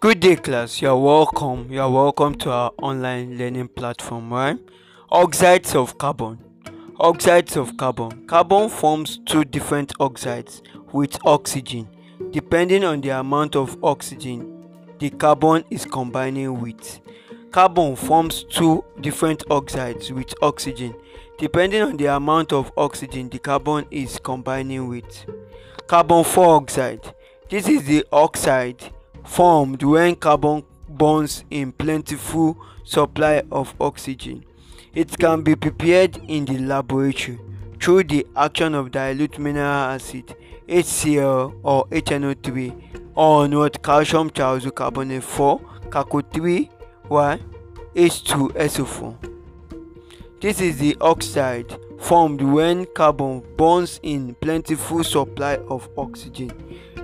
Good day, class. You're welcome. You're welcome to our online learning platform, right? Oxides of carbon. Oxides of carbon. Carbon forms two different oxides with oxygen. Depending on the amount of oxygen the carbon is combining with. Carbon forms two different oxides with oxygen. Depending on the amount of oxygen the carbon is combining with. Carbon 4 oxide. This is the oxide formed when carbon burns in plentiful supply of oxygen. It can be prepared in the laboratory through the action of dilute mineral acid HCl or HNO3 on what calcium trioxocarbonate 4 CaCO3 y H2SO4. This is the oxide formed when carbon burns in plentiful supply of oxygen.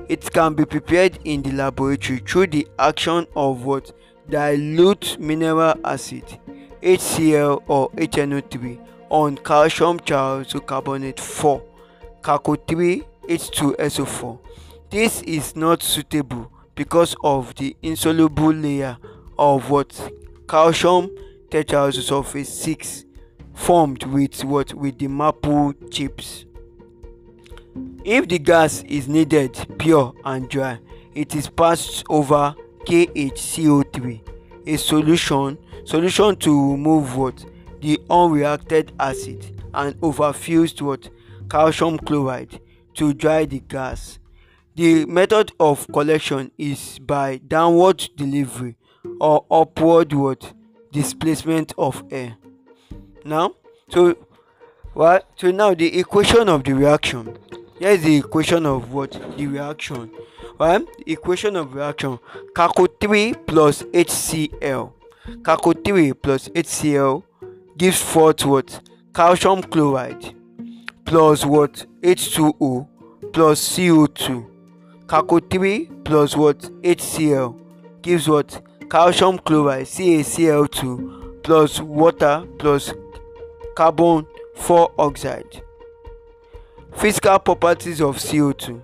It can be prepared in the laboratory through the action of what dilute mineral acid HCl or HNO3 on calcium carbonate 4 CaCO3 H2SO4. This is not suitable because of the insoluble layer of what calcium tetraoxosulfate 6 formed with what with the marble chips. If the gas is needed pure and dry, it is passed over KHCO3, a solution solution to remove what the unreacted acid and overfused what calcium chloride to dry the gas. The method of collection is by downward delivery or upward what displacement of air. Now, so what? So now the equation of the reaction here is the equation of what? The reaction. Right equation of reaction. CaCO3 plus HCl CaCO3 plus HCl gives forth what? Calcium chloride plus what? H2O plus CO2 CaCO3 plus what? HCl gives what? Calcium chloride CaCl2 plus water plus carbon 4 oxide Physical properties of CO2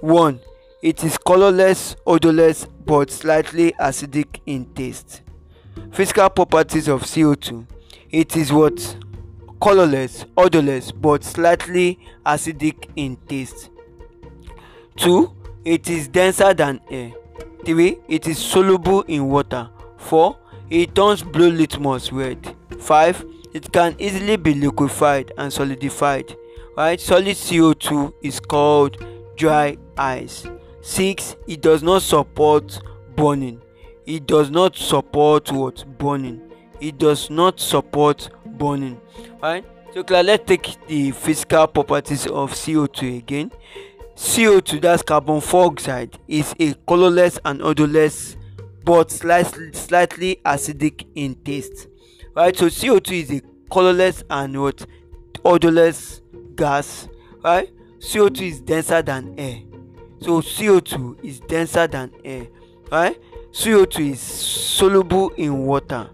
1. It is colorless, odorless, but slightly acidic in taste. Physical properties of CO2 It is what? Colorless, odorless, but slightly acidic in taste. 2. It is denser than air. 3. It is soluble in water. 4. It turns blue litmus red. 5. It can easily be liquefied and solidified right? Solid co2 is called dry ice. 6 it does not support burning. It does not support what? Burning. It does not support burning. Right? So class let's take the physical properties of co2 again. Co2 that's carbon dioxide is a colorless and odorless but slightly slightly acidic in taste. Right? So co2 is a colorless and what? Odorless gas right? Co2 is denser than air. So co2 is denser than air right? Co2 is soluble in water.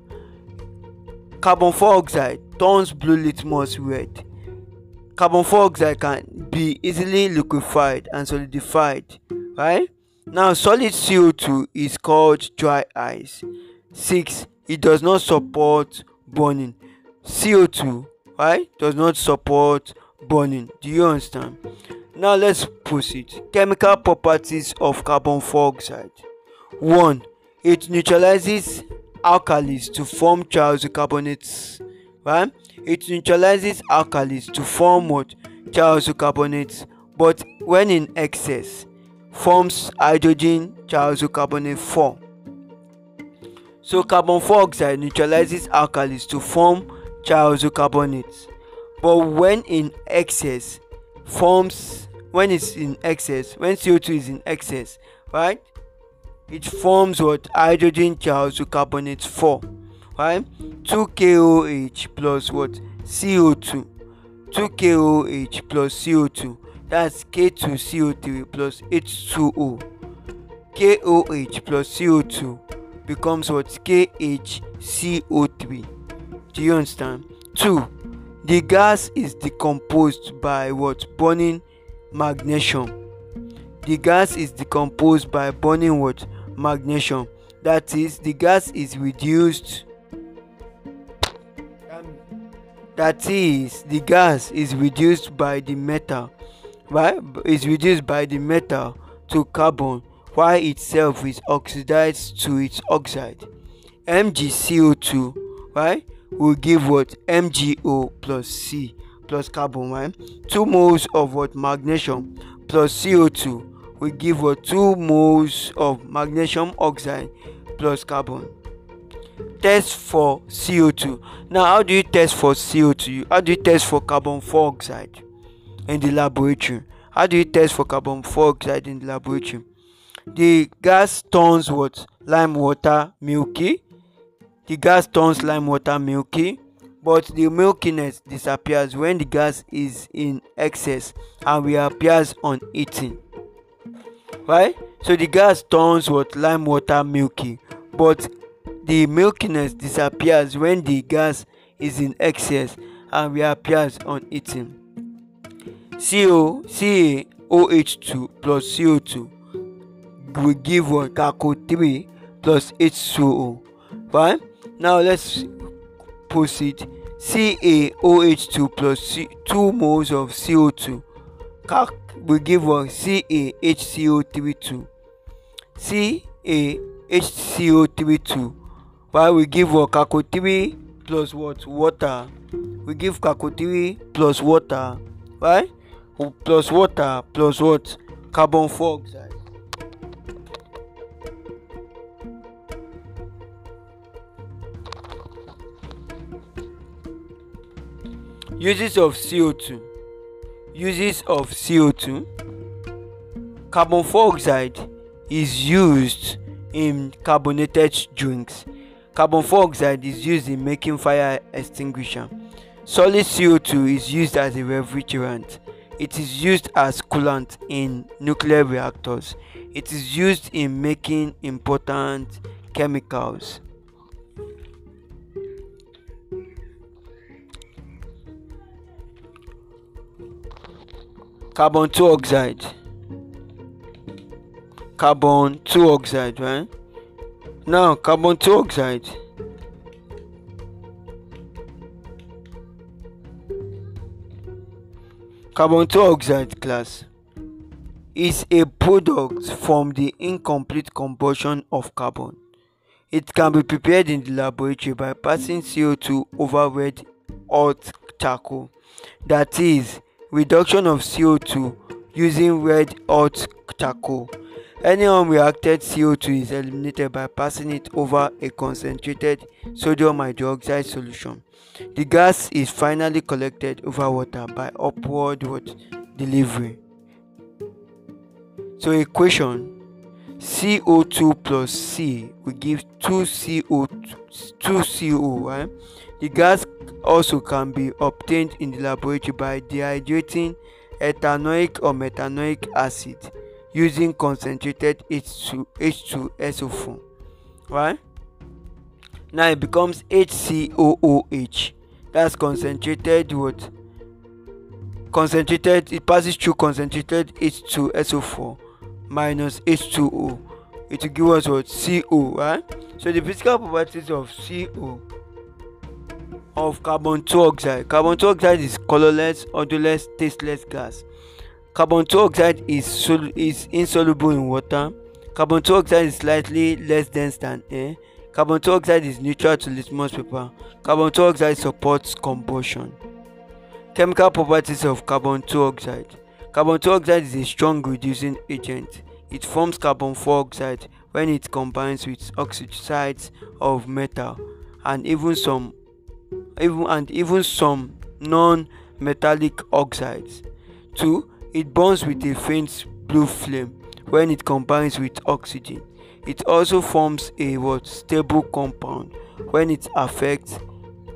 Carbon dioxide turns blue litmus red. Carbon dioxide can be easily liquefied and solidified right? Now solid co2 is called dry ice. 6 it does not support burning. Co2 right does not support burning. Do you understand? Now let's proceed. Chemical properties of carbon dioxide one it neutralizes alkalis to form trioxocarbonates right? It neutralizes alkalis to form what? Trioxocarbonates but when in excess forms hydrogen trioxocarbonate 4 so carbon dioxide neutralizes alkalis to form trioxocarbonates but when in excess forms when it's in excess when co2 is in excess right? It forms what? Hydrogen trioxocarbonate 4 right? 2 koh plus what? Co2 2 koh plus co2 that's k2co3 plus h2o koh plus co2 becomes what? Khco3 do you understand? 2 the gas is decomposed by what? Burning magnesium. The gas is decomposed by burning what? Magnesium. That is the gas is reduced. That is the gas is reduced by the metal. Right is reduced by the metal to carbon while itself is oxidized to its oxide. Mgco2 right will give what? mgO plus C plus carbon right two moles of what? Magnesium plus CO2 will give what? Two moles of magnesium oxide plus carbon. Test for CO2 now how do you test for CO2 how do you test for carbon dioxide in the laboratory? How do you test for carbon dioxide in the laboratory? The gas turns what? Lime water milky the gas turns lime water milky but the milkiness disappears when the gas is in excess and reappears on heating right so the gas turns what? Lime water milky but the milkiness disappears when the gas is in excess and reappears on heating co CaOH2 plus CO2 will give one CaCO3 plus H2O right now let's proceed. CaOH2 plus C, 2 moles of CO2 CAC will give us CaHCO32 CaHCO32 while we give us CaCO3 plus what? Water. We give CaCO3 plus water. Right plus water plus what? Carbon dioxide uses of co2 uses of co2 carbon dioxide is used in carbonated drinks. Carbon dioxide is used in making fire extinguisher. Solid co2 is used as a refrigerant. It is used as coolant in nuclear reactors. It is used in making important chemicals carbon dioxide carbon dioxide right? Now carbon dioxide carbon dioxide class is a product from the incomplete combustion of carbon. It can be prepared in the laboratory by passing co2 over red hot charcoal that is reduction of co2 using red hot charcoal. Any unreacted co2 is eliminated by passing it over a concentrated sodium hydroxide solution. The gas is finally collected over water by upward delivery. So equation co2 plus c will give 2 co 2 co right the gas also can be obtained in the laboratory by dehydrating ethanoic or methanoic acid using concentrated H2, H2SO4 right? Now it becomes HCOOH that's concentrated what? Concentrated it passes through concentrated H2SO4 minus H2O it will give us what CO right eh? so the physical properties of CO of carbon dioxide. Carbon dioxide is colorless, odorless, tasteless gas. Carbon dioxide is, sol- is insoluble in water. Carbon dioxide is slightly less dense than air. Carbon dioxide is neutral to litmus paper. Carbon dioxide supports combustion. Chemical properties of carbon dioxide. Carbon dioxide is a strong reducing agent. It forms carbon dioxide when it combines with oxides of metal and even some even and even some non-metallic oxides. 2. It burns with a faint blue flame when it combines with oxygen. It also forms a what stable compound when it affects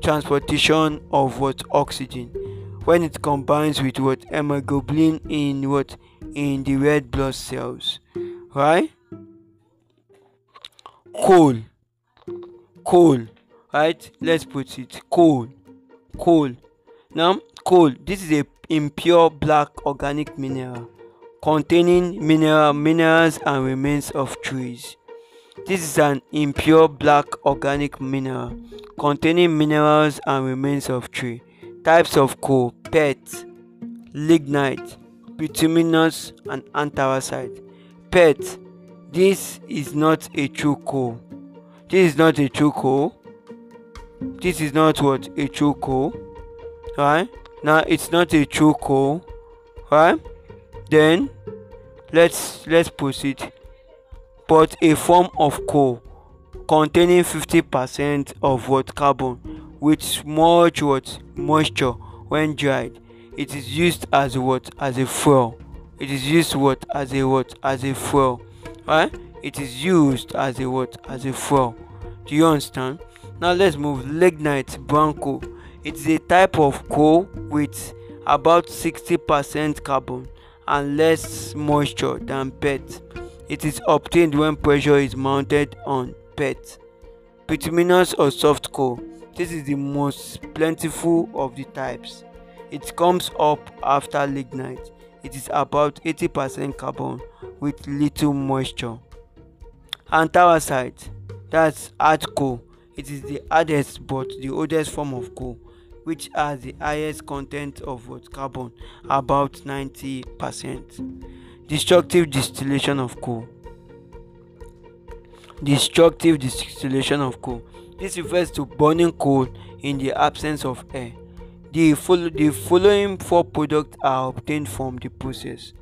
transportation of what oxygen when it combines with what hemoglobin in what in the red blood cells right? Coal. Coal right? Let's put it coal. Coal. Now coal this is a impure black organic mineral containing mineral minerals and remains of trees. This is an impure black organic mineral containing minerals and remains of tree. Types of coal Peat, lignite, bituminous, and anthracite. Peat, This is not a true coal. This is not a true coal. This is not what a true coal. Right? Now it's not a true coal. Right? Then let's let's proceed but a form of coal containing 50% of what carbon with much what moisture when dried. It is used as what? As a fuel. It is used what? As a what? As a fuel. Right it is used as a what? As a fuel. Do you understand? Now let's move. Lignite brown coal. It is a type of coal with about 60% carbon and less moisture than peat. It is obtained when pressure is mounted on peat. Bituminous or soft coal. This is the most plentiful of the types. It comes up after lignite. It is about 80% carbon with little moisture. Anthracite, that's hard coal. It is the hardest but the oldest form of coal which has the highest content of what carbon about 90%. Destructive distillation of coal. Destructive distillation of coal. This refers to burning coal in the absence of air. The, follow, the following four products are obtained from the process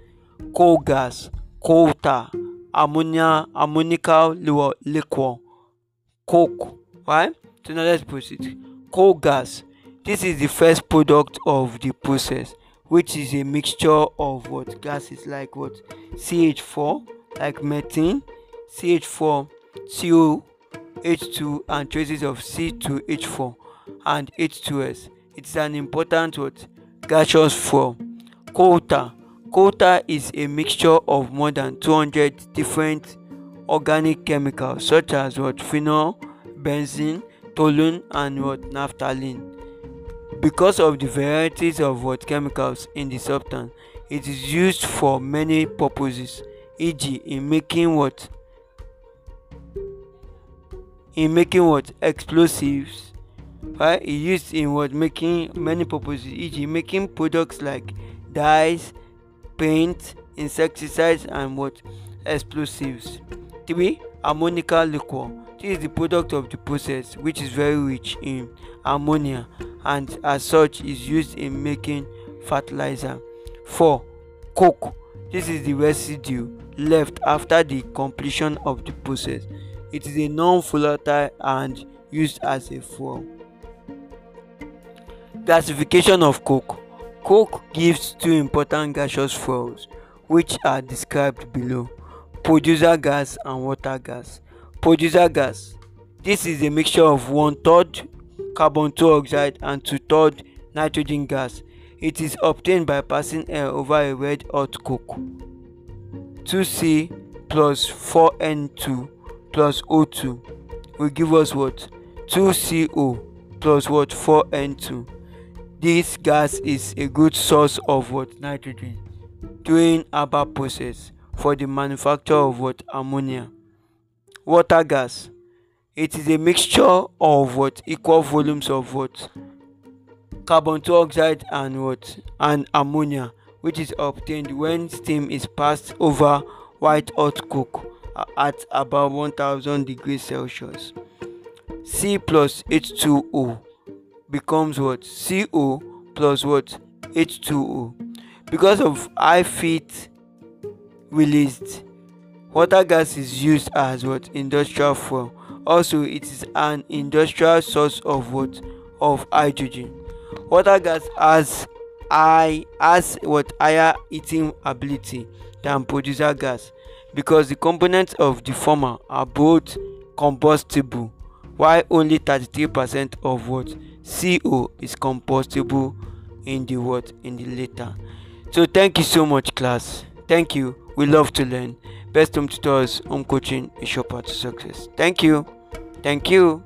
coal gas, coal tar, ammonia, ammonical liquor, coke. Right? So now let's proceed. Coal gas this is the first product of the process, which is a mixture of what gases like what CH4, like methane, CH4, CO, H2, and traces of C2H4 and H2S. It's an important what gaseous. Coal tar. Coal is a mixture of more than 200 different organic chemicals such as what phenol, benzene, toluene, and what naphthalene. Because of the varieties of what chemicals in the substance, it is used for many purposes, e.g. in making what in making what explosives right it used in what making many purposes e.g. making products like dyes paint insecticides and what explosives 3 ammonical liquor this is the product of the process which is very rich in ammonia and as such is used in making fertilizer. 4. Coke. This is the residue left after the completion of the process. It is a non-volatile and used as a fuel. Gasification of coke. Coke gives two important gaseous fuels which are described below. Producer gas and water gas. Producer gas. This is a mixture of one third carbon dioxide and two-thirds nitrogen gas. It is obtained by passing air over a red hot coke. 2C plus 4N2 plus O2 will give us what? 2CO plus what? 4N2. This gas is a good source of what? Nitrogen during Haber process for the manufacture of what? Ammonia. Water gas it is a mixture of what equal volumes of what carbon dioxide and what and ammonia which is obtained when steam is passed over white hot coke at about 1000 degrees celsius. C plus h2o becomes what? Co plus what? H2o because of high heat released water gas is used as what? Industrial fuel. Also it is an industrial source of what? Of hydrogen. Water gas has high has what? Higher heating ability than producer gas because the components of the former are both combustible while only 33 percent of what co is combustible in the what? In the latter so thank you so much class. Thank you. We love to learn. Best home tutors home coaching is your path to success. Thank you. Thank you.